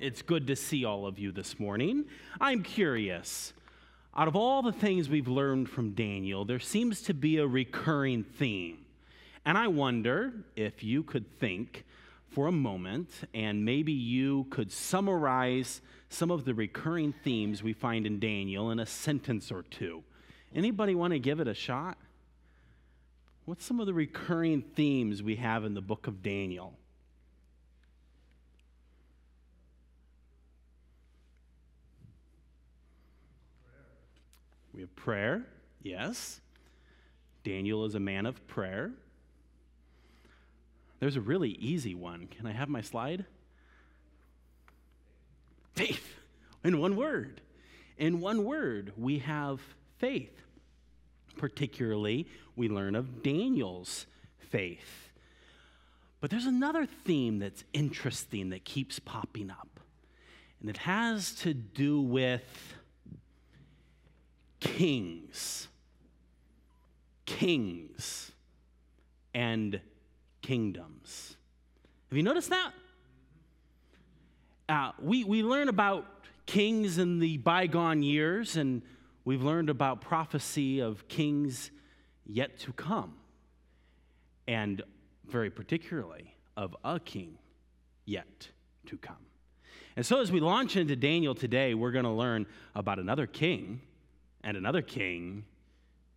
It's good to see all of you this morning. I'm curious. Out of all the things we've learned from Daniel, there seems to be a recurring theme. And I wonder if you could think for a moment and maybe you could summarize some of the recurring themes we find in Daniel in a sentence or two. Anybody want to give it a shot? What's some of the recurring themes we have in the book of Daniel? We have prayer, yes. Daniel is a man of prayer. There's a really easy one. Can I have my slide? Faith, in one word. In one word, we have faith. Particularly, we learn of Daniel's faith. But there's another theme that's interesting that keeps popping up, and it has to do with kings. Kings and kingdoms. Have you noticed that? Uh, we, we learn about kings in the bygone years, and we've learned about prophecy of kings yet to come, and very particularly of a king yet to come. And so, as we launch into Daniel today, we're going to learn about another king and another king,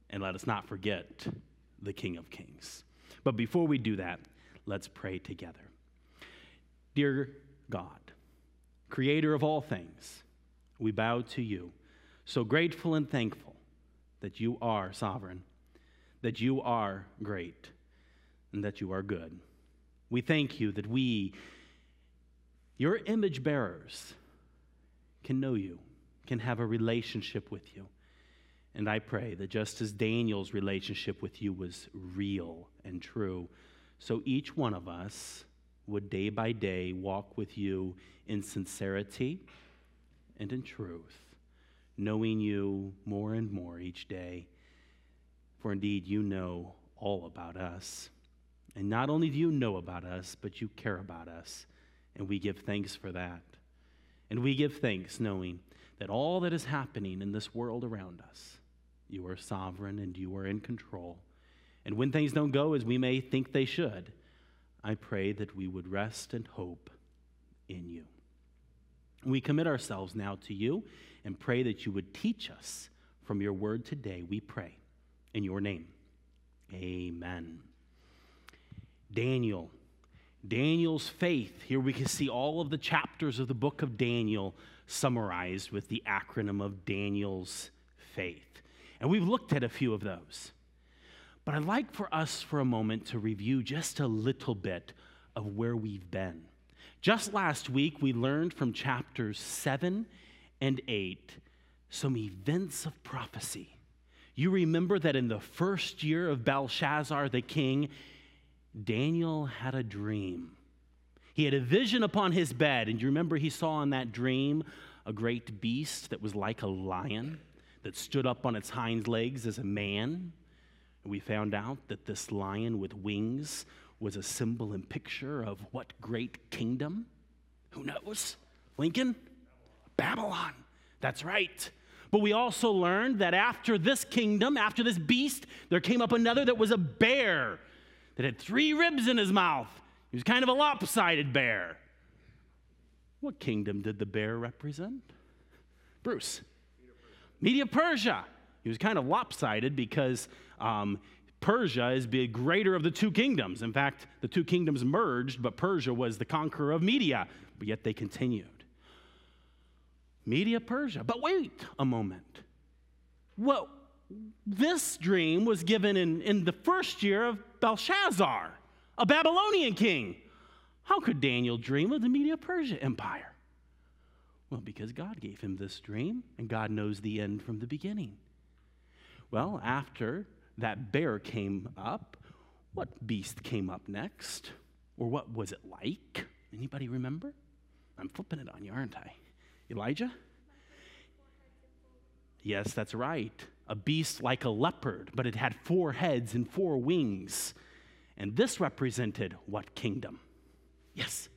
and let us not forget the King of Kings. But before we do that, let's pray together. Dear God, creator of all things, we bow to you, so grateful and thankful that you are sovereign, that you are great, and that you are good. We thank you that we, your image bearers, can know you, can have a relationship with you. And I pray that just as Daniel's relationship with you was real and true, so each one of us would day by day walk with you in sincerity and in truth, knowing you more and more each day. For indeed, you know all about us. And not only do you know about us, but you care about us. And we give thanks for that. And we give thanks knowing that all that is happening in this world around us you are sovereign and you are in control. And when things don't go as we may think they should, I pray that we would rest and hope in you. We commit ourselves now to you and pray that you would teach us from your word today. We pray in your name. Amen. Daniel. Daniel's faith. Here we can see all of the chapters of the book of Daniel summarized with the acronym of Daniel's faith. And we've looked at a few of those. But I'd like for us for a moment to review just a little bit of where we've been. Just last week, we learned from chapters 7 and 8 some events of prophecy. You remember that in the first year of Belshazzar the king, Daniel had a dream. He had a vision upon his bed, and you remember he saw in that dream a great beast that was like a lion that stood up on its hind legs as a man. And we found out that this lion with wings was a symbol and picture of what great kingdom? Who knows? Lincoln? Babylon. That's right. But we also learned that after this kingdom, after this beast, there came up another that was a bear that had three ribs in his mouth. He was kind of a lopsided bear. What kingdom did the bear represent? Bruce. Media Persia. He was kind of lopsided because um, Persia is the greater of the two kingdoms. In fact, the two kingdoms merged, but Persia was the conqueror of Media, but yet they continued. Media Persia. But wait a moment. Well, this dream was given in, in the first year of Belshazzar, a Babylonian king. How could Daniel dream of the Media Persia Empire? Well, because God gave him this dream, and God knows the end from the beginning. Well, after that bear came up, what beast came up next? Or what was it like? Anybody remember? I'm flipping it on you, aren't I? Elijah? Yes, that's right. A beast like a leopard, but it had four heads and four wings. And this represented what kingdom? Yes.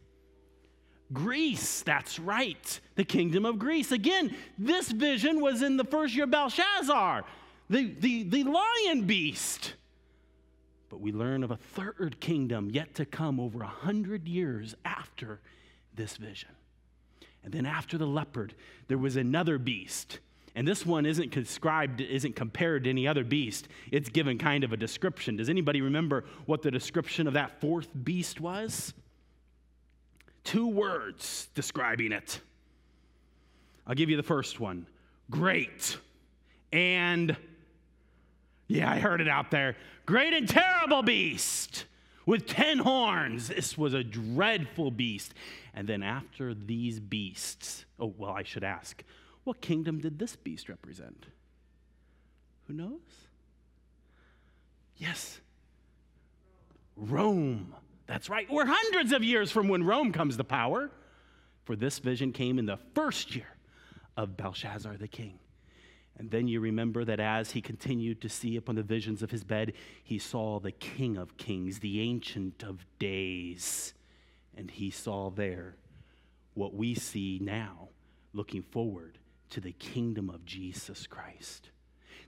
Greece. That's right, the kingdom of Greece. Again, this vision was in the first year of Belshazzar, the, the, the lion beast. But we learn of a third kingdom yet to come over a hundred years after this vision. And then after the leopard, there was another beast. And this one isn't described, isn't compared to any other beast. It's given kind of a description. Does anybody remember what the description of that fourth beast was? Two words describing it. I'll give you the first one great and, yeah, I heard it out there. Great and terrible beast with 10 horns. This was a dreadful beast. And then after these beasts, oh, well, I should ask, what kingdom did this beast represent? Who knows? Yes, Rome. That's right. We're hundreds of years from when Rome comes to power. For this vision came in the first year of Belshazzar the king. And then you remember that as he continued to see upon the visions of his bed, he saw the King of Kings, the Ancient of Days. And he saw there what we see now, looking forward to the kingdom of Jesus Christ.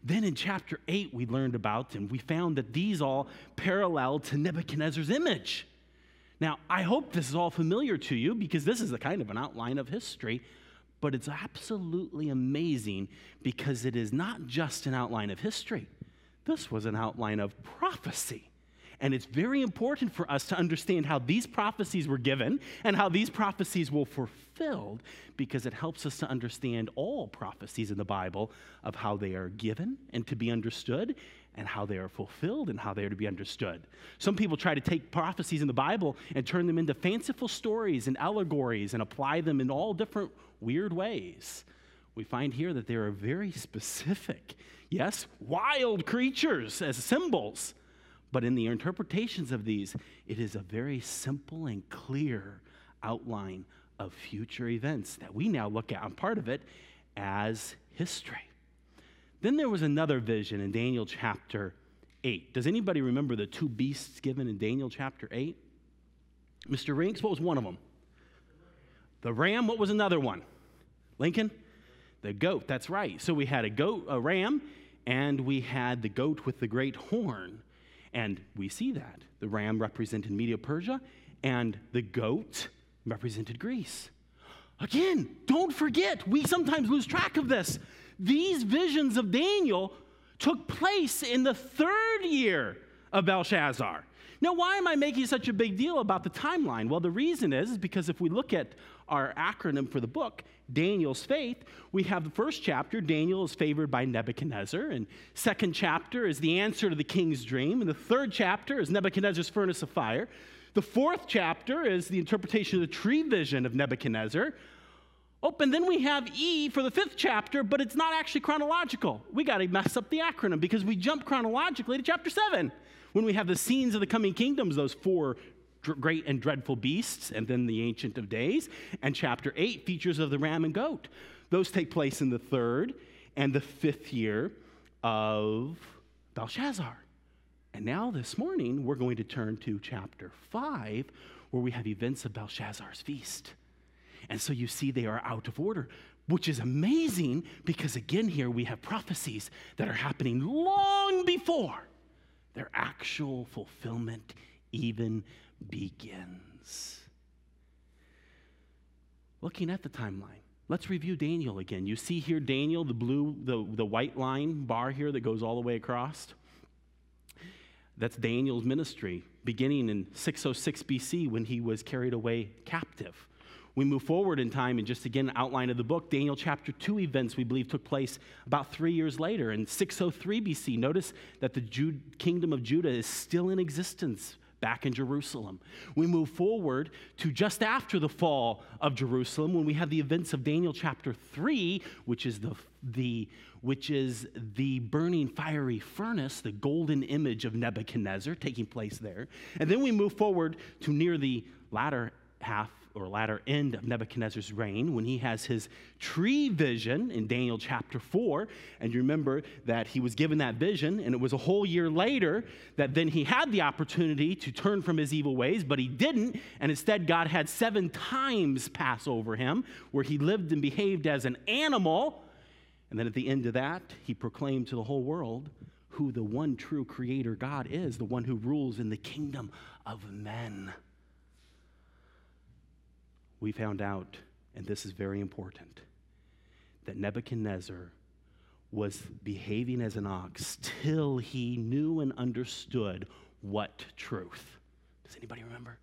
Then in chapter 8, we learned about and we found that these all parallel to Nebuchadnezzar's image. Now, I hope this is all familiar to you because this is a kind of an outline of history, but it's absolutely amazing because it is not just an outline of history. This was an outline of prophecy. And it's very important for us to understand how these prophecies were given and how these prophecies were fulfilled because it helps us to understand all prophecies in the Bible of how they are given and to be understood and how they are fulfilled and how they are to be understood. Some people try to take prophecies in the Bible and turn them into fanciful stories and allegories and apply them in all different weird ways. We find here that they are very specific, yes, wild creatures as symbols. But in the interpretations of these, it is a very simple and clear outline of future events that we now look at, on part of it, as history. Then there was another vision in Daniel chapter 8. Does anybody remember the two beasts given in Daniel chapter 8? Mr. Rinks, what was one of them? The ram, what was another one? Lincoln? The goat, that's right. So we had a goat, a ram, and we had the goat with the great horn. And we see that. The ram represented Media Persia, and the goat represented Greece. Again, don't forget, we sometimes lose track of this. These visions of Daniel took place in the third year of Belshazzar. Now, why am I making such a big deal about the timeline? Well, the reason is, is because if we look at our acronym for the book, Daniel's Faith, we have the first chapter, Daniel is favored by Nebuchadnezzar, and second chapter is the answer to the king's dream, and the third chapter is Nebuchadnezzar's furnace of fire. The fourth chapter is the interpretation of the tree vision of Nebuchadnezzar. Oh, and then we have E for the fifth chapter, but it's not actually chronological. We got to mess up the acronym because we jump chronologically to chapter 7 when we have the scenes of the coming kingdoms, those four great and dreadful beasts, and then the Ancient of Days. And chapter 8 features of the ram and goat. Those take place in the third and the fifth year of Belshazzar. And now this morning, we're going to turn to chapter 5, where we have events of Belshazzar's feast. And so you see they are out of order, which is amazing because, again, here we have prophecies that are happening long before their actual fulfillment even begins. Looking at the timeline, let's review Daniel again. You see here Daniel, the blue, the, the white line bar here that goes all the way across. That's Daniel's ministry, beginning in 606 BC when he was carried away captive. We move forward in time and just again outline of the book. Daniel chapter 2 events we believe took place about three years later in 603 BC. Notice that the Jude, kingdom of Judah is still in existence back in Jerusalem. We move forward to just after the fall of Jerusalem when we have the events of Daniel chapter 3, which is the, the, which is the burning fiery furnace, the golden image of Nebuchadnezzar taking place there. And then we move forward to near the latter half or latter end of Nebuchadnezzar's reign when he has his tree vision in Daniel chapter 4. And you remember that he was given that vision, and it was a whole year later that then he had the opportunity to turn from his evil ways, but he didn't. And instead, God had seven times pass over him where he lived and behaved as an animal. And then at the end of that, he proclaimed to the whole world who the one true creator God is, the one who rules in the kingdom of men we found out, and this is very important, that Nebuchadnezzar was behaving as an ox till he knew and understood what truth. Does anybody remember?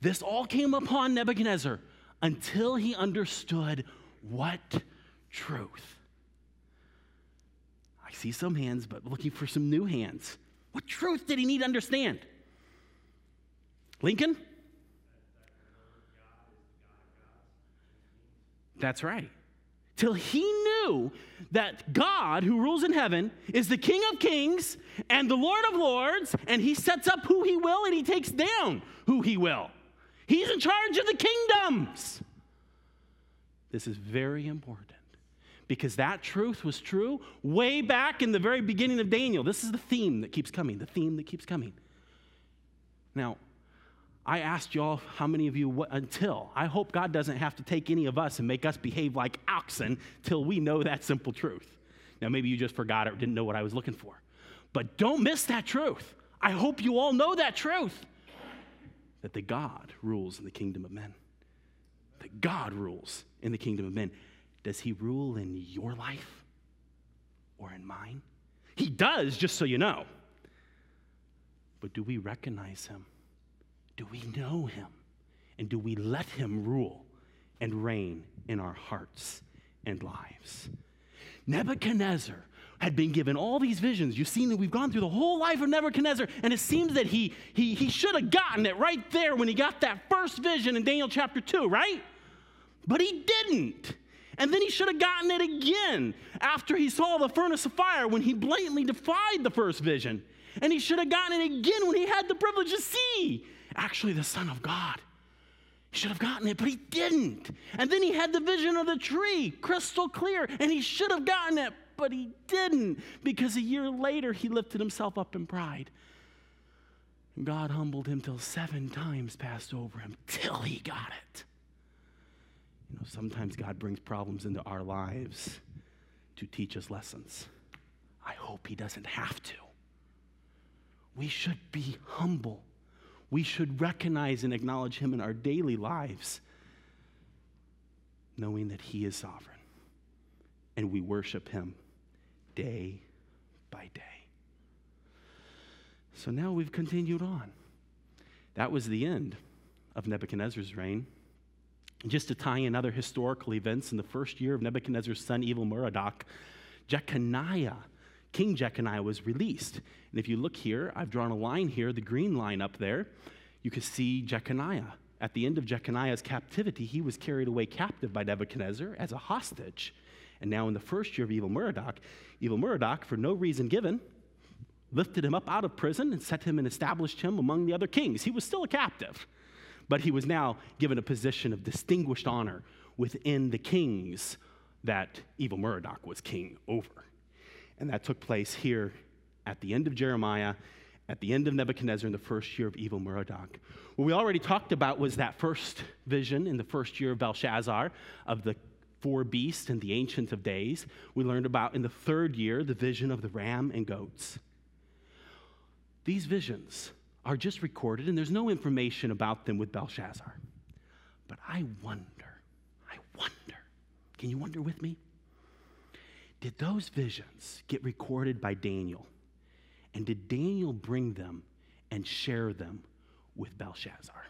This all came upon Nebuchadnezzar until he understood what truth. I see some hands, but looking for some new hands. What truth did he need to understand? Lincoln? That's right. Till he knew that God, who rules in heaven, is the King of kings and the Lord of lords, and he sets up who he will and he takes down who he will. He's in charge of the kingdoms. This is very important because that truth was true way back in the very beginning of Daniel. This is the theme that keeps coming, the theme that keeps coming. Now, I asked y'all how many of you what, until. I hope God doesn't have to take any of us and make us behave like oxen till we know that simple truth. Now, maybe you just forgot it or didn't know what I was looking for. But don't miss that truth. I hope you all know that truth that the God rules in the kingdom of men. That God rules in the kingdom of men. Does he rule in your life or in mine? He does, just so you know. But do we recognize him? Do we know him? And do we let him rule and reign in our hearts and lives? Nebuchadnezzar had been given all these visions. You've seen that we've gone through the whole life of Nebuchadnezzar, and it seems that he, he, he should have gotten it right there when he got that first vision in Daniel chapter 2, right? But he didn't. And then he should have gotten it again after he saw the furnace of fire when he blatantly defied the first vision. And he should have gotten it again when he had the privilege to see actually the Son of God. He should have gotten it, but he didn't. And then he had the vision of the tree, crystal clear, and he should have gotten it, but he didn't because a year later he lifted himself up in pride. And God humbled him till seven times passed over him till he got it. You know, sometimes God brings problems into our lives to teach us lessons. I hope he doesn't have to. We should be humble we should recognize and acknowledge Him in our daily lives, knowing that He is sovereign. And we worship Him day by day. So now we've continued on. That was the end of Nebuchadnezzar's reign. Just to tie in other historical events, in the first year of Nebuchadnezzar's son, Evil Merodach, Jeconiah King Jeconiah was released. And if you look here, I've drawn a line here, the green line up there. You can see Jeconiah. At the end of Jeconiah's captivity, he was carried away captive by Nebuchadnezzar as a hostage. And now, in the first year of Evil Merodach, Evil Merodach, for no reason given, lifted him up out of prison and set him and established him among the other kings. He was still a captive, but he was now given a position of distinguished honor within the kings that Evil Merodach was king over. And that took place here at the end of Jeremiah, at the end of Nebuchadnezzar in the first year of evil Merodach. What we already talked about was that first vision in the first year of Belshazzar of the four beasts and the Ancient of Days. We learned about in the third year the vision of the ram and goats. These visions are just recorded, and there's no information about them with Belshazzar. But I wonder, I wonder, can you wonder with me? Did those visions get recorded by Daniel? And did Daniel bring them and share them with Belshazzar?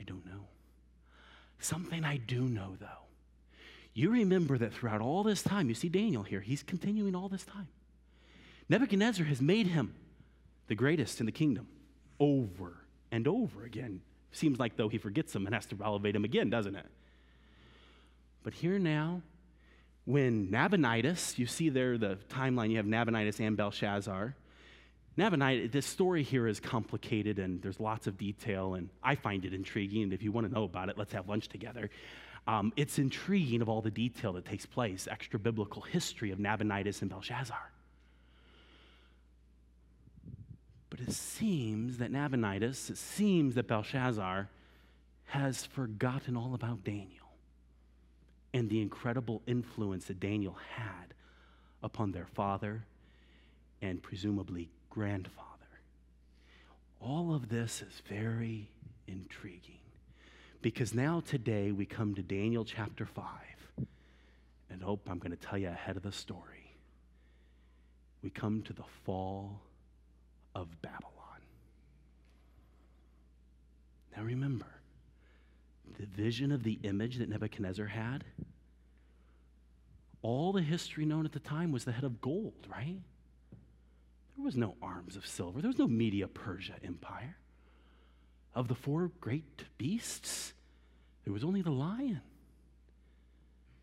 I don't know. Something I do know, though. You remember that throughout all this time, you see Daniel here, he's continuing all this time. Nebuchadnezzar has made him the greatest in the kingdom over and over again. Seems like, though, he forgets him and has to elevate him again, doesn't it? But here now, when Nabonidus, you see there the timeline, you have Nabonidus and Belshazzar. Nabonidus, this story here is complicated and there's lots of detail, and I find it intriguing. And if you want to know about it, let's have lunch together. Um, it's intriguing of all the detail that takes place, extra biblical history of Nabonidus and Belshazzar. But it seems that Nabonidus, it seems that Belshazzar has forgotten all about Daniel and the incredible influence that Daniel had upon their father and presumably grandfather. All of this is very intriguing because now today we come to Daniel chapter 5 and hope I'm going to tell you ahead of the story. We come to the fall of Babylon. Now remember, the vision of the image that Nebuchadnezzar had, all the history known at the time was the head of gold, right? There was no arms of silver. There was no Media Persia empire. Of the four great beasts, there was only the lion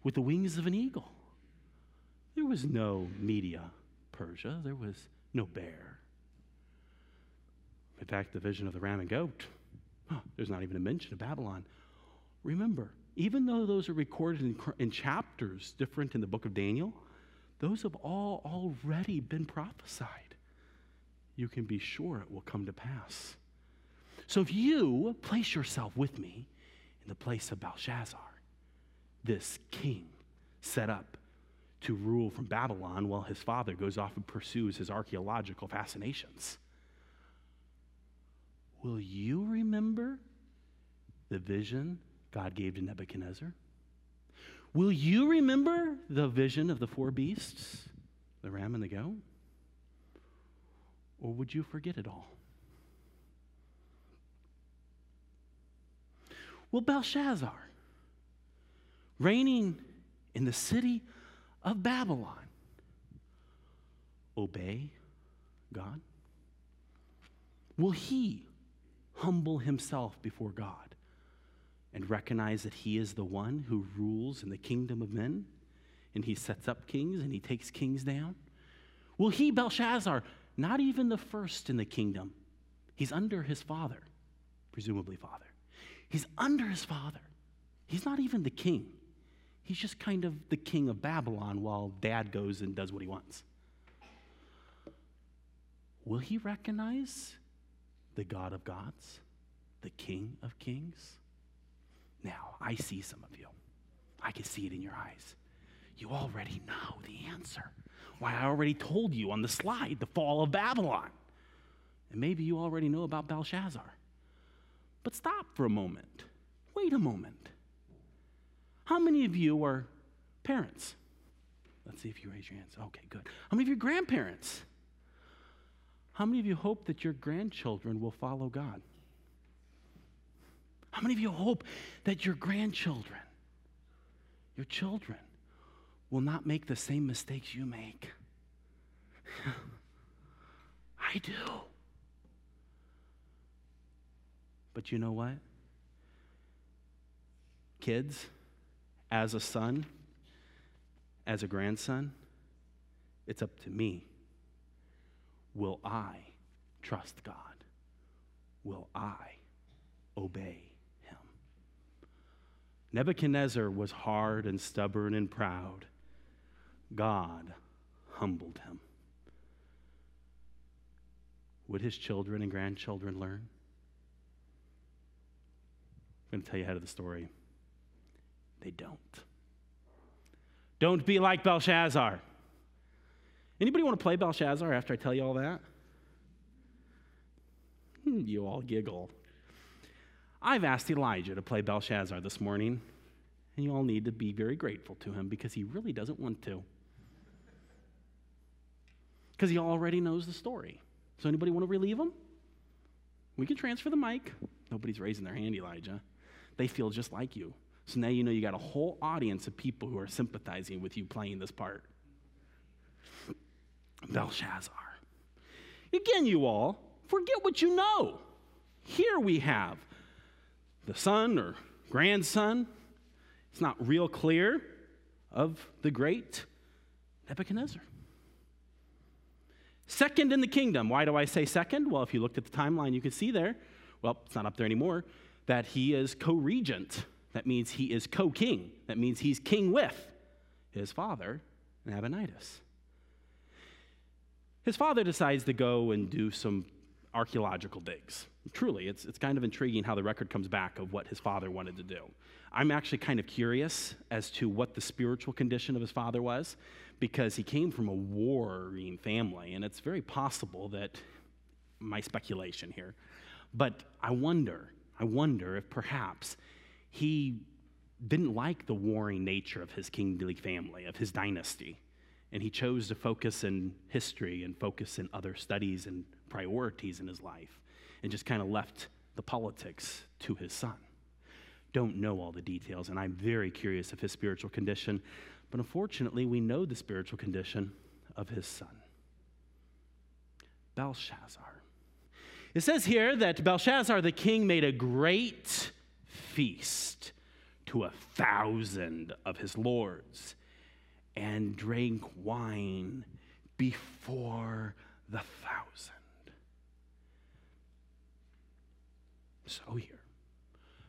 with the wings of an eagle. There was no Media Persia. There was no bear. In fact, the vision of the ram and goat, oh, there's not even a mention of Babylon. Remember, even though those are recorded in, in chapters different in the book of Daniel, those have all already been prophesied you can be sure it will come to pass. So if you place yourself with me in the place of Belshazzar, this king set up to rule from Babylon while his father goes off and pursues his archaeological fascinations. Will you remember the vision God gave to Nebuchadnezzar? Will you remember the vision of the four beasts, the ram and the goat? Or would you forget it all? Will Belshazzar, reigning in the city of Babylon, obey God? Will he humble himself before God and recognize that he is the one who rules in the kingdom of men and he sets up kings and he takes kings down? Will he, Belshazzar, not even the first in the kingdom. He's under his father, presumably father. He's under his father. He's not even the king. He's just kind of the king of Babylon while dad goes and does what he wants. Will he recognize the God of gods, the king of kings? Now, I see some of you. I can see it in your eyes. You already know the answer. Why, I already told you on the slide the fall of Babylon. And maybe you already know about Belshazzar. But stop for a moment. Wait a moment. How many of you are parents? Let's see if you raise your hands. Okay, good. How many of you are grandparents? How many of you hope that your grandchildren will follow God? How many of you hope that your grandchildren, your children, will not make the same mistakes you make. I do. But you know what? Kids, as a son, as a grandson, it's up to me. Will I trust God? Will I obey? Nebuchadnezzar was hard and stubborn and proud. God humbled him. Would his children and grandchildren learn? I'm going to tell you ahead of the story. They don't. Don't be like Belshazzar. Anybody want to play Belshazzar after I tell you all that? Hmm, you all giggle. I've asked Elijah to play Belshazzar this morning, and you all need to be very grateful to him because he really doesn't want to because he already knows the story. So, anybody want to relieve him? We can transfer the mic. Nobody's raising their hand, Elijah. They feel just like you. So now you know you got a whole audience of people who are sympathizing with you playing this part. Belshazzar. Again, you all, forget what you know. Here we have the son or grandson, it's not real clear, of the great Nebuchadnezzar. Second in the kingdom. Why do I say second? Well, if you looked at the timeline, you could see there, well, it's not up there anymore, that he is co regent. That means he is co king. That means he's king with his father, Nabonidus. His father decides to go and do some archaeological digs. Truly, it's, it's kind of intriguing how the record comes back of what his father wanted to do. I'm actually kind of curious as to what the spiritual condition of his father was because he came from a warring family, and it's very possible that, my speculation here, but I wonder, I wonder if perhaps he didn't like the warring nature of his kingly family, of his dynasty, and he chose to focus in history and focus in other studies and priorities in his life, and just kind of left the politics to his son. Don't know all the details, and I'm very curious of his spiritual condition. But unfortunately, we know the spiritual condition of his son, Belshazzar. It says here that Belshazzar the king made a great feast to a thousand of his lords and drank wine before the thousand. So here,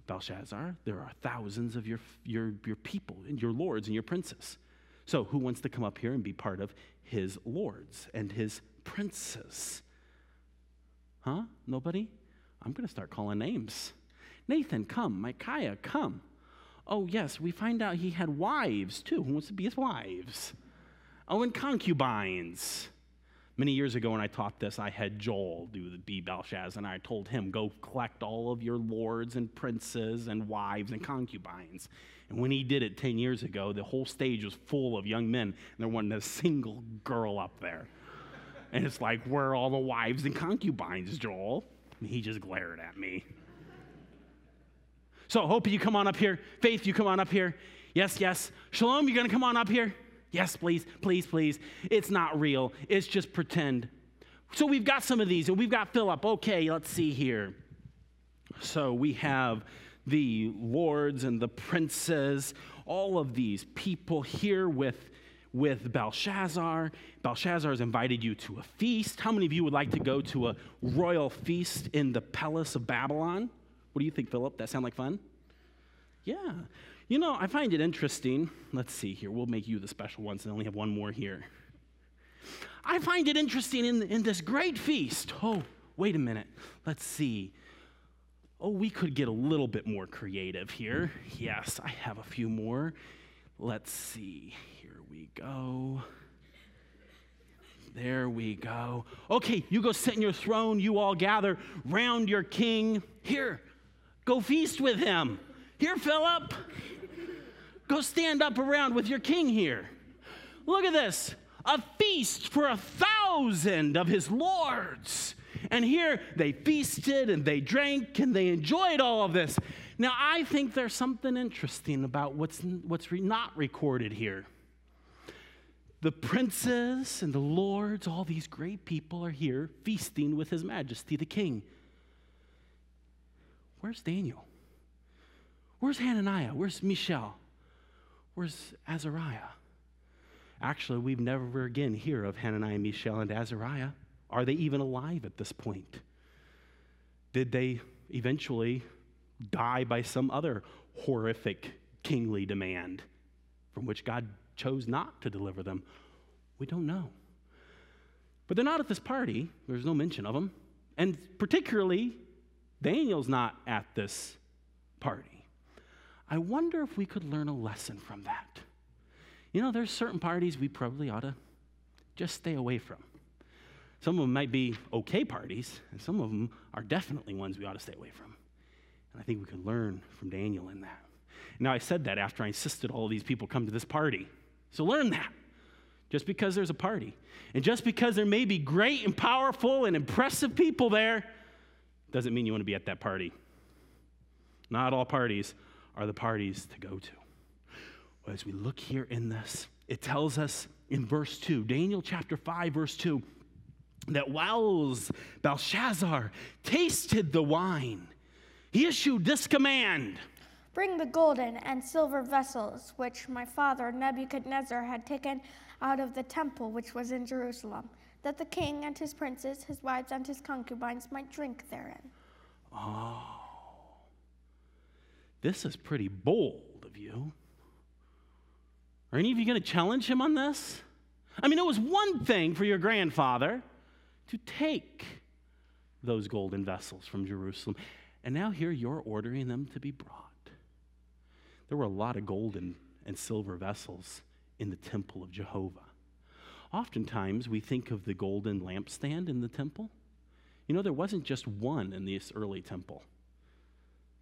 Belshazzar, there are thousands of your, your, your people and your lords and your princes. So, who wants to come up here and be part of his lords and his princes? Huh? Nobody? I'm going to start calling names. Nathan, come. Micaiah, come. Oh, yes, we find out he had wives too. Who wants to be his wives? Oh, and concubines. Many years ago, when I taught this, I had Joel do the B Belshazzar, and I told him, Go collect all of your lords and princes and wives and concubines. And when he did it 10 years ago, the whole stage was full of young men, and there wasn't a single girl up there. and it's like, Where are all the wives and concubines, Joel? And he just glared at me. So, Hope, you come on up here. Faith, you come on up here. Yes, yes. Shalom, you're gonna come on up here? Yes, please, please, please. It's not real, it's just pretend. So we've got some of these, and we've got Philip. Okay, let's see here. So we have the lords and the princes, all of these people here with, with Belshazzar. Belshazzar has invited you to a feast. How many of you would like to go to a royal feast in the palace of Babylon? What do you think, Philip? That sound like fun? Yeah. You know, I find it interesting. Let's see here. We'll make you the special ones, so I only have one more here. I find it interesting in, in this great feast. Oh, wait a minute. Let's see. Oh, we could get a little bit more creative here. Yes, I have a few more. Let's see. Here we go. There we go. Okay, you go sit in your throne. You all gather round your king. Here, go feast with him. Here, Philip. Go stand up around with your king here. Look at this a feast for a thousand of his lords. And here they feasted and they drank and they enjoyed all of this. Now, I think there's something interesting about what's, what's re- not recorded here. The princes and the lords, all these great people are here feasting with His Majesty the King. Where's Daniel? Where's Hananiah? Where's Mishael? Where's Azariah? Actually, we've never again hear of Hananiah, Mishael, and Azariah. Are they even alive at this point? Did they eventually die by some other horrific kingly demand from which God chose not to deliver them? We don't know. But they're not at this party. There's no mention of them. And particularly, Daniel's not at this party. I wonder if we could learn a lesson from that. You know, there's certain parties we probably ought to just stay away from. Some of them might be okay parties, and some of them are definitely ones we ought to stay away from. And I think we could learn from Daniel in that. Now, I said that after I insisted all these people come to this party. So learn that. Just because there's a party, and just because there may be great and powerful and impressive people there, doesn't mean you want to be at that party. Not all parties are the parties to go to. Well, as we look here in this, it tells us in verse 2, Daniel chapter 5, verse 2, that whilst Belshazzar tasted the wine, he issued this command Bring the golden and silver vessels which my father Nebuchadnezzar had taken out of the temple which was in Jerusalem, that the king and his princes, his wives, and his concubines might drink therein. Oh, this is pretty bold of you. Are any of you going to challenge him on this? I mean, it was one thing for your grandfather to take those golden vessels from Jerusalem, and now here you're ordering them to be brought. There were a lot of golden and silver vessels in the temple of Jehovah. Oftentimes, we think of the golden lampstand in the temple. You know, there wasn't just one in this early temple.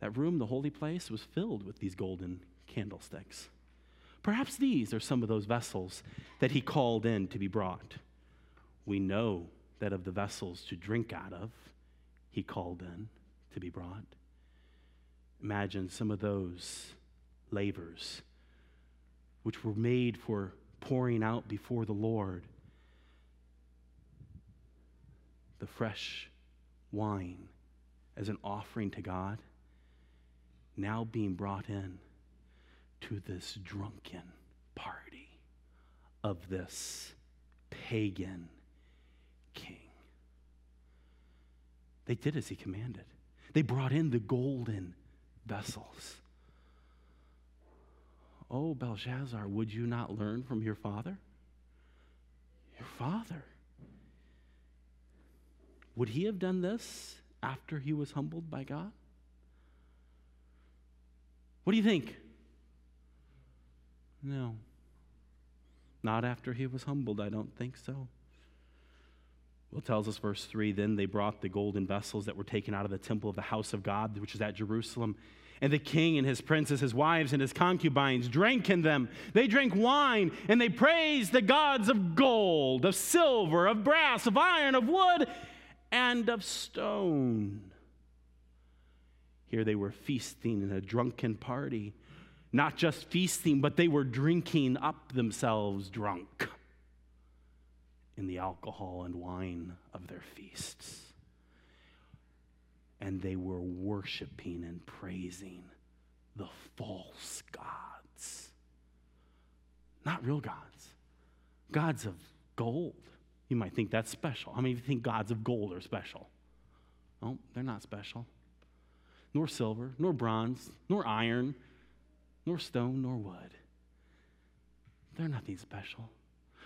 That room, the holy place, was filled with these golden candlesticks. Perhaps these are some of those vessels that he called in to be brought. We know that of the vessels to drink out of, he called in to be brought. Imagine some of those lavers, which were made for pouring out before the Lord. The fresh wine as an offering to God, now being brought in to this drunken party of this pagan king. They did as he commanded. They brought in the golden vessels. Oh, Belshazzar, would you not learn from your father? Your father. Would he have done this after he was humbled by God? What do you think? No. Not after he was humbled, I don't think so. Well, tells us verse 3 then they brought the golden vessels that were taken out of the temple of the house of God, which is at Jerusalem. And the king and his princes, his wives, and his concubines drank in them. They drank wine, and they praised the gods of gold, of silver, of brass, of iron, of wood, and of stone. Here they were feasting in a drunken party. Not just feasting, but they were drinking up themselves drunk in the alcohol and wine of their feasts. And they were worshiping and praising the false gods. Not real gods, gods of gold. You might think that's special. How many of you think gods of gold are special? Oh, they're not special. Nor silver, nor bronze, nor iron, nor stone, nor wood. They're nothing special.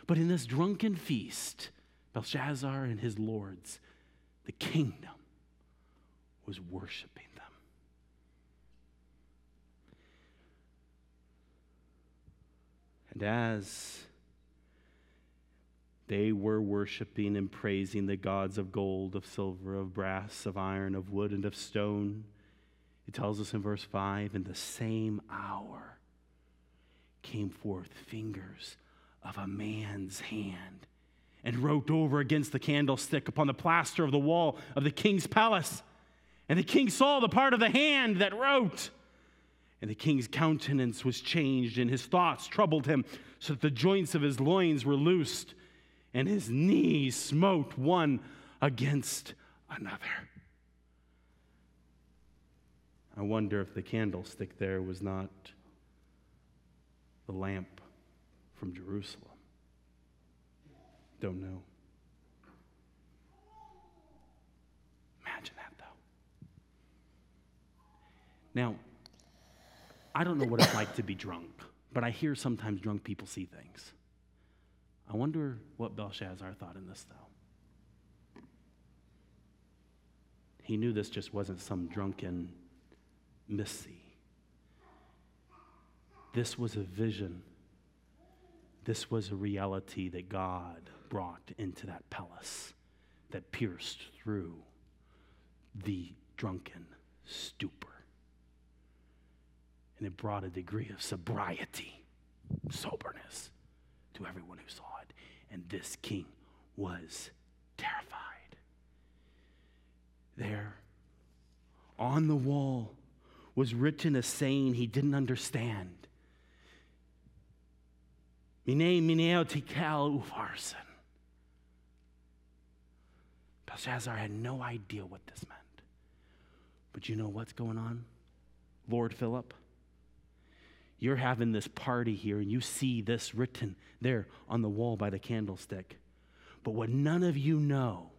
But in this drunken feast, Belshazzar and his lords, the kingdom was worshiping them. And as they were worshiping and praising the gods of gold, of silver, of brass, of iron, of wood, and of stone, it tells us in verse 5 in the same hour came forth fingers of a man's hand and wrote over against the candlestick upon the plaster of the wall of the king's palace. And the king saw the part of the hand that wrote. And the king's countenance was changed, and his thoughts troubled him, so that the joints of his loins were loosed, and his knees smote one against another. I wonder if the candlestick there was not the lamp from Jerusalem. Don't know. Imagine that, though. Now, I don't know what it's like to be drunk, but I hear sometimes drunk people see things. I wonder what Belshazzar thought in this, though. He knew this just wasn't some drunken missy. This was a vision this was a reality that God brought into that palace that pierced through the drunken stupor. And it brought a degree of sobriety, soberness to everyone who saw it. And this king was terrified. There, on the wall, was written a saying he didn't understand. Mine mineo. Belshazzar had no idea what this meant. But you know what's going on? Lord Philip, you're having this party here and you see this written there on the wall by the candlestick. But what none of you know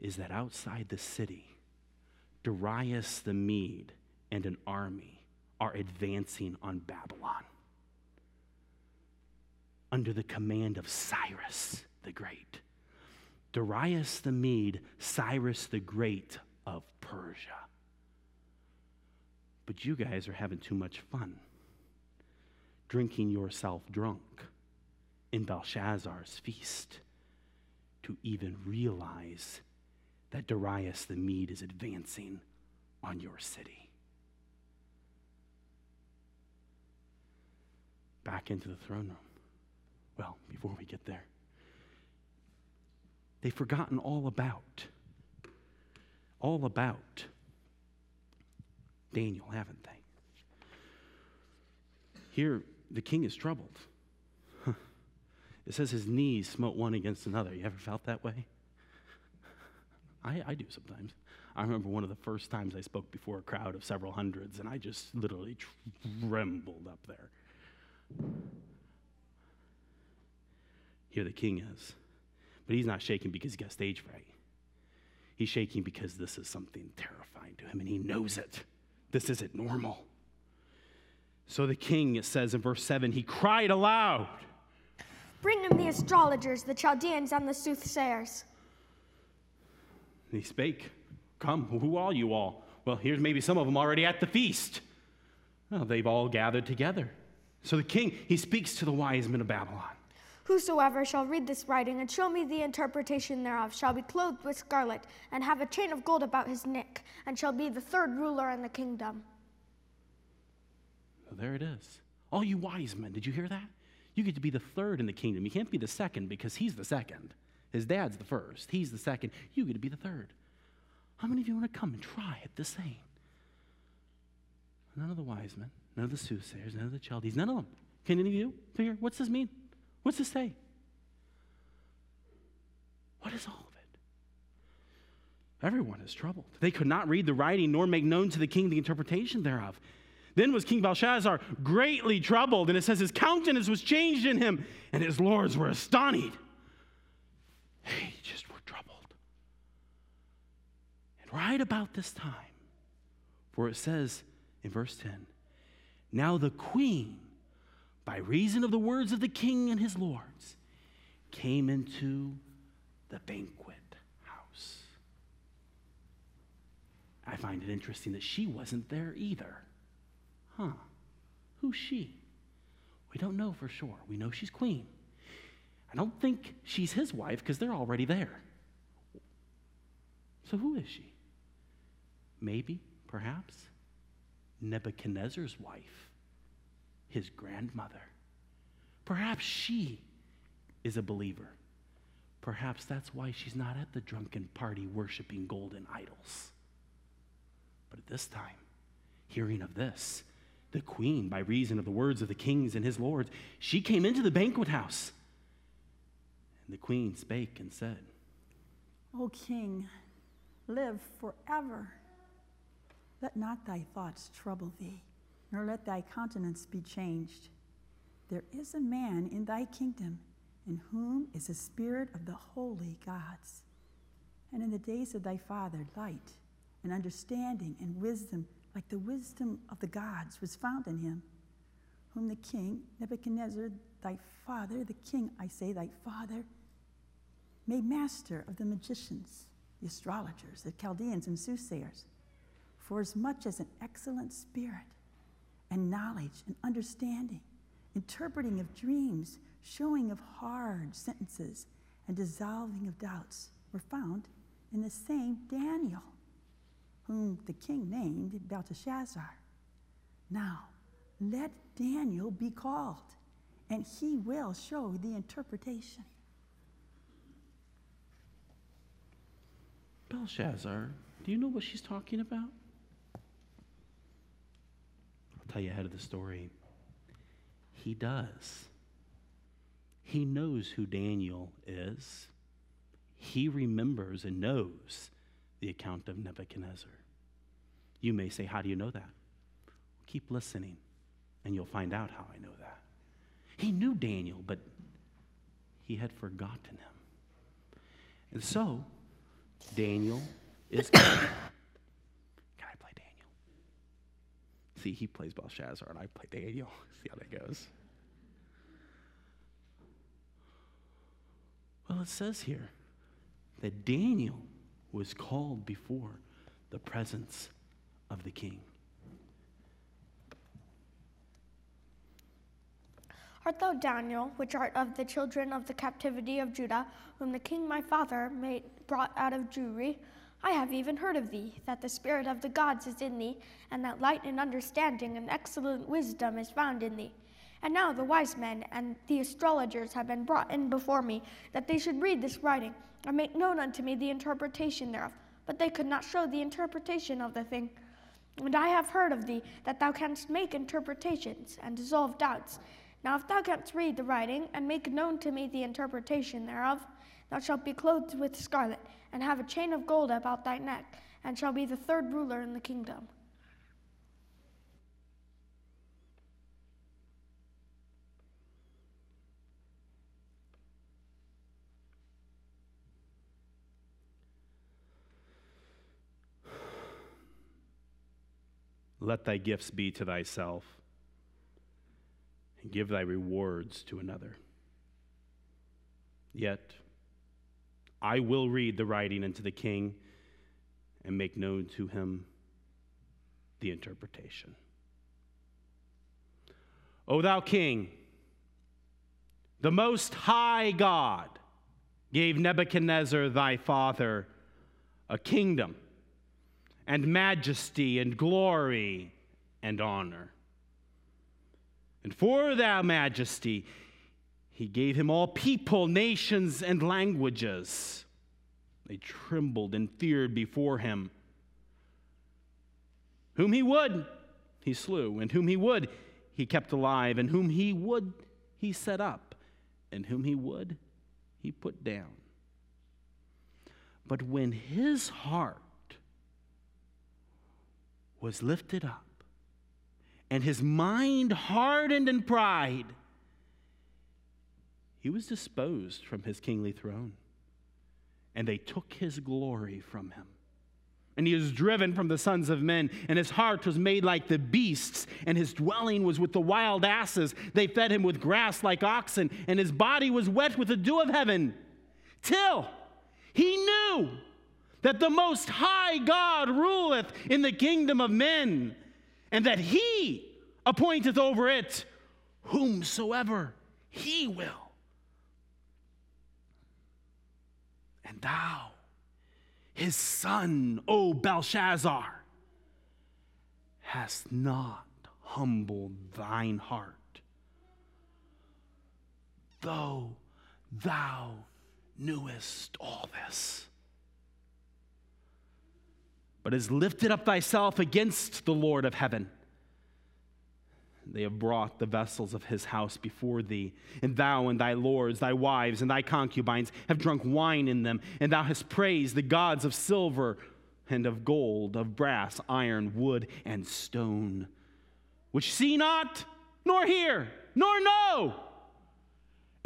is that outside the city, Darius the Mede and an army are advancing on Babylon under the command of Cyrus the Great. Darius the Mede, Cyrus the Great of Persia. But you guys are having too much fun, drinking yourself drunk in Belshazzar's feast to even realize that Darius the Mede is advancing on your city. Back into the throne room. Well, before we get there, they've forgotten all about, all about Daniel, haven't they? Here, the king is troubled. It says his knees smote one against another. You ever felt that way? I, I do sometimes. I remember one of the first times I spoke before a crowd of several hundreds, and I just literally trembled up there. Here the king is. But he's not shaking because he got stage fright. He's shaking because this is something terrifying to him, and he knows it. This isn't normal. So the king, it says in verse 7, he cried aloud. Bring him the astrologers, the Chaldeans, and the soothsayers. And he spake, Come, who are you all? Well, here's maybe some of them already at the feast. Well, they've all gathered together. So the king, he speaks to the wise men of Babylon. Whosoever shall read this writing and show me the interpretation thereof shall be clothed with scarlet and have a chain of gold about his neck and shall be the third ruler in the kingdom. Well, there it is. All you wise men, did you hear that? You get to be the third in the kingdom. You can't be the second because he's the second. His dad's the first. He's the second. You get to be the third. How many of you want to come and try it the same? None of the wise men, none of the soothsayers, none of the Chaldees, none of them. Can any of you figure what's this mean? What's this say? What is all of it? Everyone is troubled. They could not read the writing nor make known to the king the interpretation thereof. Then was King Belshazzar greatly troubled, and it says his countenance was changed in him, and his lords were astonished. They just were troubled. And right about this time, for it says in verse 10 Now the queen, by reason of the words of the king and his lords, came into the banquet house. I find it interesting that she wasn't there either. Huh. Who's she? We don't know for sure. We know she's queen. I don't think she's his wife because they're already there. So who is she? Maybe, perhaps, Nebuchadnezzar's wife, his grandmother. Perhaps she is a believer. Perhaps that's why she's not at the drunken party worshiping golden idols. But at this time, hearing of this, the queen, by reason of the words of the kings and his lords, she came into the banquet house. And the queen spake and said, O king, live forever. Let not thy thoughts trouble thee, nor let thy countenance be changed. There is a man in thy kingdom in whom is the spirit of the holy gods. And in the days of thy father, light and understanding and wisdom like the wisdom of the gods was found in him, whom the king Nebuchadnezzar, thy father, the king, I say, thy father, made master of the magicians, the astrologers, the Chaldeans, and soothsayers, for as much as an excellent spirit and knowledge and understanding, interpreting of dreams, showing of hard sentences, and dissolving of doubts were found in the same Daniel whom the king named Belteshazzar. Now, let Daniel be called, and he will show the interpretation. Belshazzar, do you know what she's talking about? I'll tell you ahead of the story. He does. He knows who Daniel is. He remembers and knows the account of Nebuchadnezzar. You may say, How do you know that? Keep listening, and you'll find out how I know that. He knew Daniel, but he had forgotten him. And so, Daniel is. Can I play Daniel? See, he plays Belshazzar, and I play Daniel. See how that goes. Well, it says here that Daniel was called before the presence of the king. Art thou Daniel, which art of the children of the captivity of Judah, whom the king my father made, brought out of Jewry? I have even heard of thee, that the spirit of the gods is in thee, and that light and understanding and excellent wisdom is found in thee. And now the wise men and the astrologers have been brought in before me, that they should read this writing, and make known unto me the interpretation thereof. But they could not show the interpretation of the thing. And I have heard of thee, that thou canst make interpretations, and dissolve doubts. Now if thou canst read the writing, and make known to me the interpretation thereof, thou shalt be clothed with scarlet, and have a chain of gold about thy neck, and shall be the third ruler in the kingdom. Let thy gifts be to thyself, and give thy rewards to another. Yet I will read the writing unto the king and make known to him the interpretation. O thou king, the most high God gave Nebuchadnezzar thy father a kingdom and majesty and glory and honor. And for that majesty, he gave him all people, nations, and languages. They trembled and feared before him. Whom he would, he slew, and whom he would, he kept alive, and whom he would, he set up, and whom he would, he put down. But when his heart was lifted up, and his mind hardened in pride, he was disposed from his kingly throne, and they took his glory from him. And he was driven from the sons of men, and his heart was made like the beasts, and his dwelling was with the wild asses. They fed him with grass like oxen, and his body was wet with the dew of heaven, till he knew that the Most High God ruleth in the kingdom of men, and that He appointeth over it whomsoever He will. And thou, His son, O Belshazzar, hast not humbled thine heart, though thou knewest all this but has lifted up thyself against the Lord of heaven. They have brought the vessels of his house before thee, and thou and thy lords, thy wives, and thy concubines have drunk wine in them, and thou hast praised the gods of silver and of gold, of brass, iron, wood, and stone, which see not, nor hear, nor know.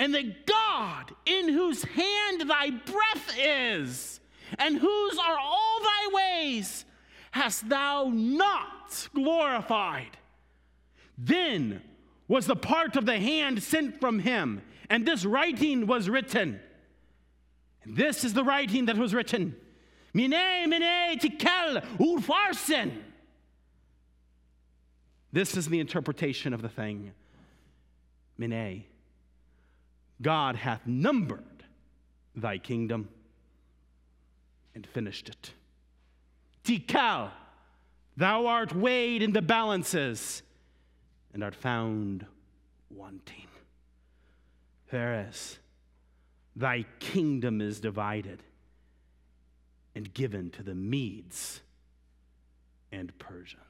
And the God in whose hand thy breath is, and whose are all thy ways, hast thou not glorified? Then was the part of the hand sent from him, and this writing was written. And this is the writing that was written. Mene, mene, tekel, upharsin. This is the interpretation of the thing. Mene, God hath numbered thy kingdom and finished it. Tekel, thou art weighed in the balances and art found wanting. Whereas thy kingdom is divided and given to the Medes and Persians.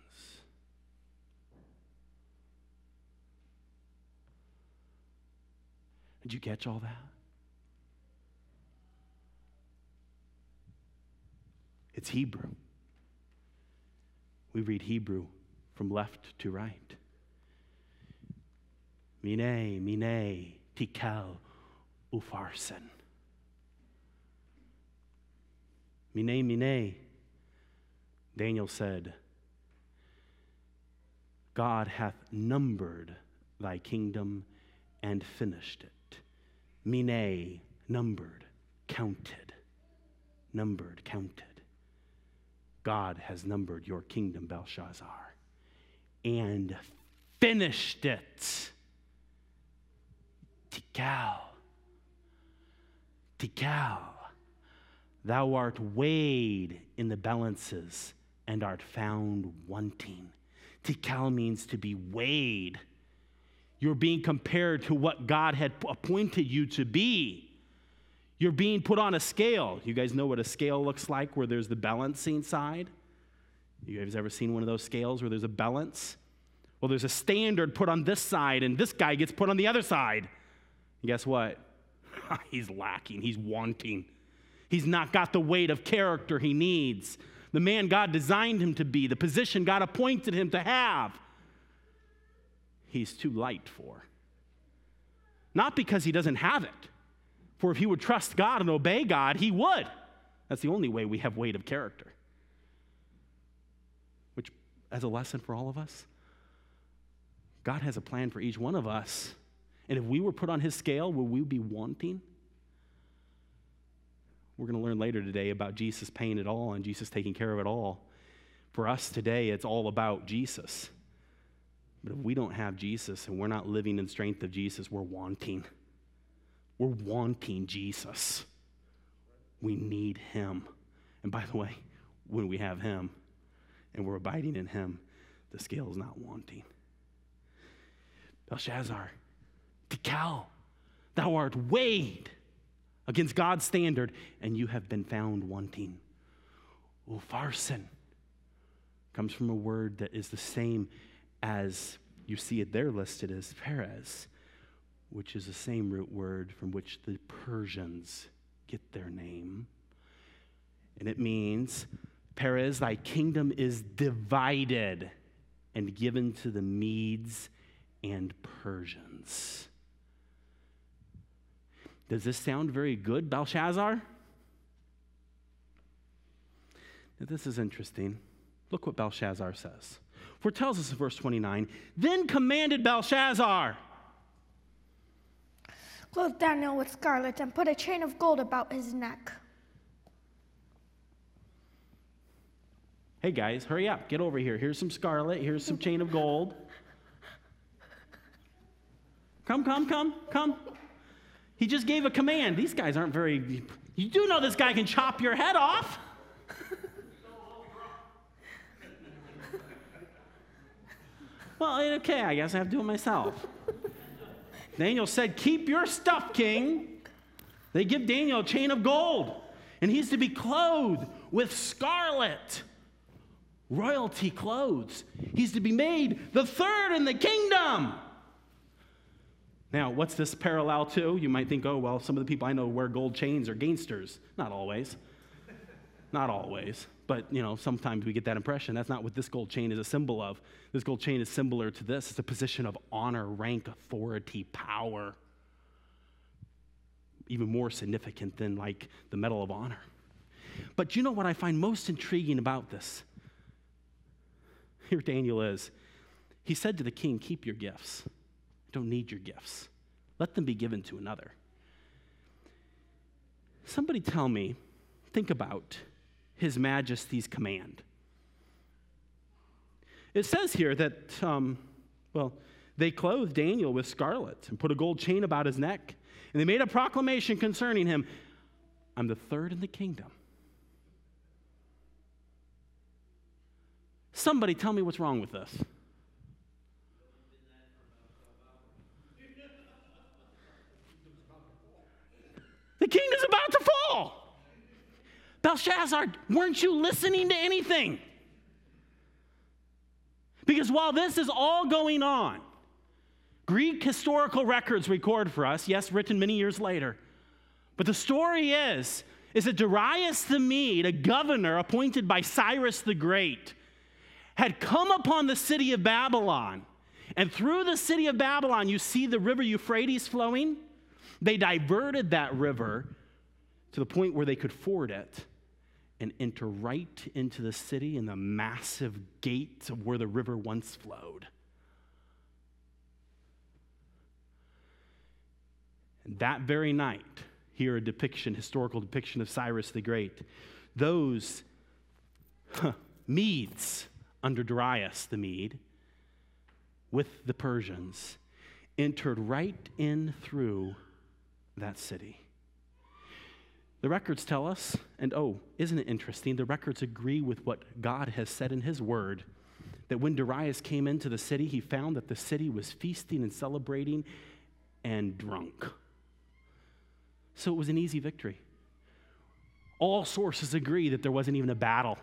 Did you catch all that? It's Hebrew. We read Hebrew from left to right. Mine, mine, tikel, ufarsen. Mene, Mene. Daniel said, God hath numbered thy kingdom and finished it. Mene, numbered, counted, numbered, counted. God has numbered your kingdom, Belshazzar, and finished it. Tekel. Tekel. Thou art weighed in the balances and art found wanting. Tekel means to be weighed. You're being compared to what God had appointed you to be. You're being put on a scale. You guys know what a scale looks like where there's the balancing side? You guys ever seen one of those scales where there's a balance? Well, there's a standard put on this side, and this guy gets put on the other side. And guess what? He's lacking, he's wanting. He's not got the weight of character he needs, the man God designed him to be, the position God appointed him to have. He's too light for. Not because he doesn't have it, for if he would trust God and obey God, he would. That's the only way we have weight of character. Which, as a lesson for all of us, God has a plan for each one of us. And if we were put on his scale, would we be wanting? We're going to learn later today about Jesus paying it all and Jesus taking care of it all. For us today, it's all about Jesus. But if we don't have Jesus and we're not living in strength of Jesus, we're wanting. We're wanting Jesus. We need him. And by the way, when we have him and we're abiding in him, the scale is not wanting. Belshazzar, Tekel, thou art weighed against God's standard, and you have been found wanting. Upharsin comes from a word that is the same as you see it there listed as Peres, which is the same root word from which the Persians get their name. And it means, Peres, thy kingdom is divided and given to the Medes and Persians. Does this sound very good, Belshazzar? Now, this is interesting. Look what Belshazzar says. For it tells us in verse 29 Then commanded Belshazzar, Clothe Daniel with scarlet and put a chain of gold about his neck. Hey guys, hurry up, get over here. Here's some scarlet, here's some chain of gold. Come, come, come, come. He just gave a command. These guys aren't very. You do know this guy can chop your head off. well, okay, I guess I have to do it myself. Daniel said, Keep your stuff, king. They give Daniel a chain of gold, and he's to be clothed with scarlet, royalty clothes. He's to be made the third in the kingdom. Now, what's this parallel to? You might think, oh, well, some of the people I know wear gold chains are gangsters. Not always. Not always. But, you know, sometimes we get that impression. That's not what this gold chain is a symbol of. This gold chain is similar to this. It's a position of honor, rank, authority, power. Even more significant than, like, the Medal of Honor. But you know what I find most intriguing about this? Here Daniel is. He said to the king, Keep your gifts I don't need your gifts. Let them be given to another. Somebody tell me, think about His Majesty's command. It says here that, um, well, they clothed Daniel with scarlet and put a gold chain about his neck, and they made a proclamation concerning him I'm the third in the kingdom. Somebody tell me what's wrong with this. The kingdom's about to fall. Belshazzar, weren't you listening to anything? Because while this is all going on, Greek historical records record for us, yes, written many years later, but the story is, is that Darius the Mede, a governor appointed by Cyrus the Great, had come upon the city of Babylon. And through the city of Babylon, you see the river Euphrates flowing. They diverted that river to the point where they could ford it. And enter right into the city in the massive gates of where the river once flowed. And that very night, here a depiction, historical depiction of Cyrus the Great, those huh, Medes under Darius the Mede with the Persians entered right in through that city. The records tell us, and oh, isn't it interesting? The records agree with what God has said in His Word that when Darius came into the city, he found that the city was feasting and celebrating and drunk. So it was an easy victory. All sources agree that there wasn't even a battle,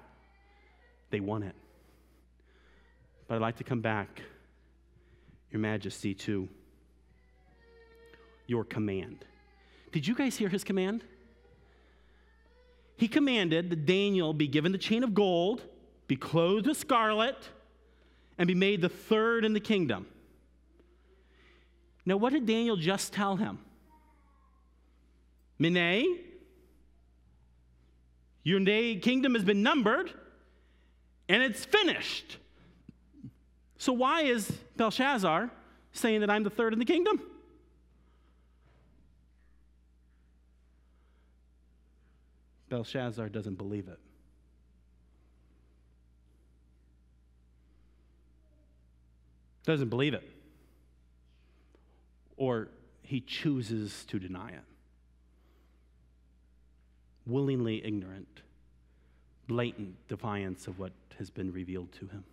they won it. But I'd like to come back, Your Majesty, to your command. Did you guys hear his command? He commanded that Daniel be given the chain of gold, be clothed with scarlet, and be made the third in the kingdom. Now, what did Daniel just tell him? Mene, your kingdom has been numbered and it's finished. So, why is Belshazzar saying that I'm the third in the kingdom? Belshazzar doesn't believe it. Doesn't believe it. Or he chooses to deny it. Willingly ignorant, blatant defiance of what has been revealed to him.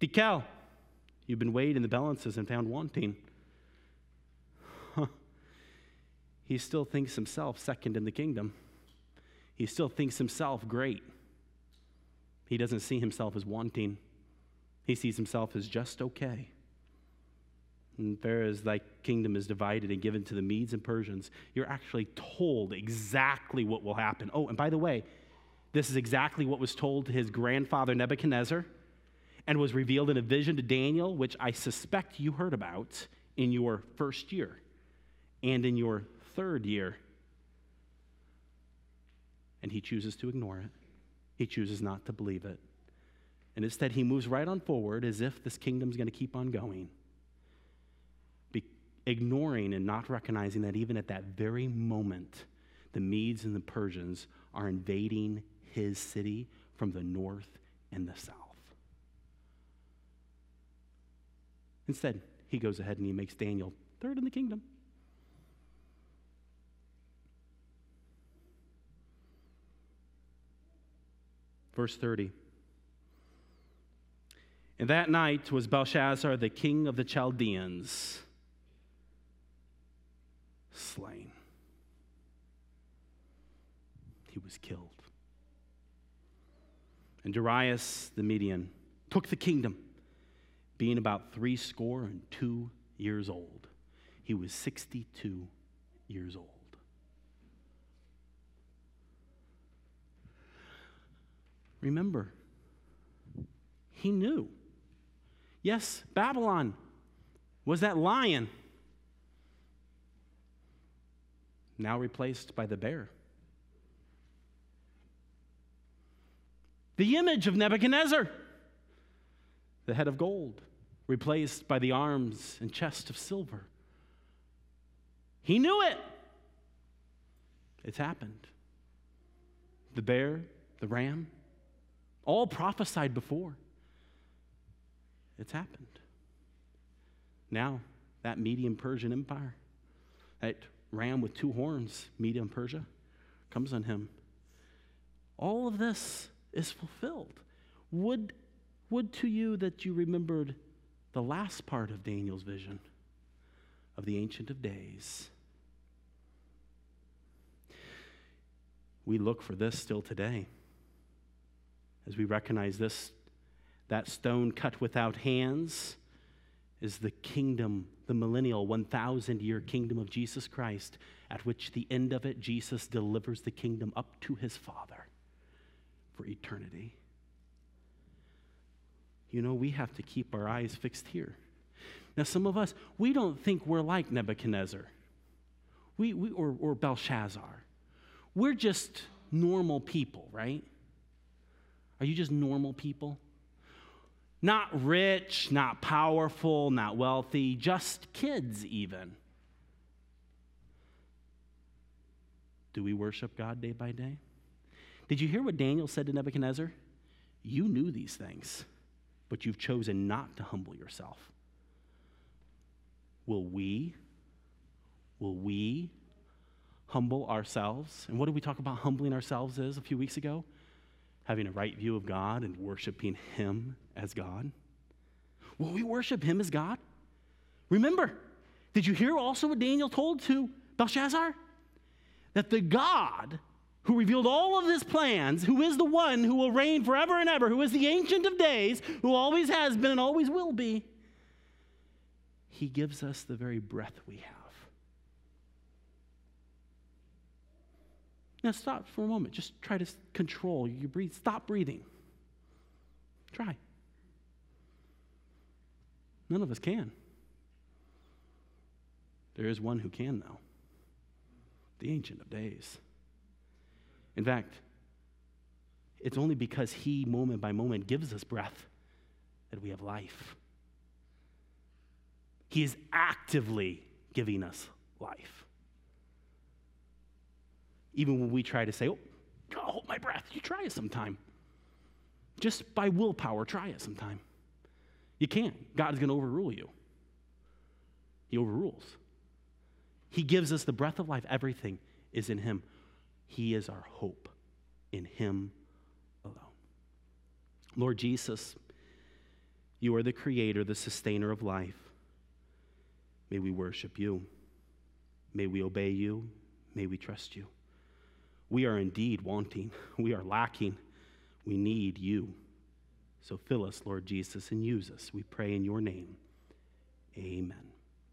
Tekel, you've been weighed in the balances and found wanting. He still thinks himself second in the kingdom. He still thinks himself great. He doesn't see himself as wanting, he sees himself as just okay. And there is thy kingdom is divided and given to the Medes and Persians, you're actually told exactly what will happen. Oh, and by the way, this is exactly what was told to his grandfather Nebuchadnezzar and was revealed in a vision to Daniel, which I suspect you heard about in your first year and in your third year. And he chooses to ignore it, he chooses not to believe it. And instead, he moves right on forward as if this kingdom's going to keep on going, Be- ignoring and not recognizing that even at that very moment, the Medes and the Persians are invading his city from the north and the south. Instead, he goes ahead and he makes Daniel third in the kingdom. Verse 30. And that night was Belshazzar, the king of the Chaldeans, slain. He was killed. And Darius the Median took the kingdom, being about three score and two years old. He was 62 years old. Remember, he knew. Yes, Babylon was that lion, now replaced by the bear. The image of Nebuchadnezzar, the head of gold, replaced by the arms and chest of silver. He knew it. It's happened. The bear, the ram, all prophesied before. It's happened. Now, that Median Persian empire, that ram with two horns, medium Persia, comes on him. All of this is fulfilled. Would, would to you that you remembered the last part of Daniel's vision of the Ancient of Days. We look for this still today as we recognize this, that stone cut without hands is the kingdom, the millennial 1,000 year kingdom of Jesus Christ, at which the end of it, Jesus delivers the kingdom up to his Father for eternity. You know, we have to keep our eyes fixed here. Now, some of us, we don't think we're like Nebuchadnezzar we, we, or, or Belshazzar. We're just normal people, right? Are you just normal people? Not rich, not powerful, not wealthy, just kids, even. Do we worship God day by day? Did you hear what Daniel said to Nebuchadnezzar? You knew these things, but you've chosen not to humble yourself. Will we, will we humble ourselves? And what did we talk about humbling ourselves as a few weeks ago? Having a right view of God and worshiping Him as God. Will we worship Him as God? Remember, did you hear also what Daniel told to Belshazzar? That the God who revealed all of his plans, who is the one who will reign forever and ever, who is the Ancient of Days, who always has been and always will be, he gives us the very breath we have. Now, stop for a moment. Just try to control your breathe. Stop breathing. Try. None of us can. There is one who can, though the Ancient of Days. In fact, it's only because He, moment by moment, gives us breath that we have life. He is actively giving us life. Even when we try to say, oh, hold my breath, you try it sometime. Just by willpower, try it sometime. You can't. God is going to overrule you. He overrules. He gives us the breath of life. Everything is in Him. He is our hope in Him alone. Lord Jesus, you are the creator, the sustainer of life. May we worship you. May we obey you. May we trust you. We are indeed wanting, we are lacking. We need you. So fill us, Lord Jesus, and use us. We pray in your name. Amen.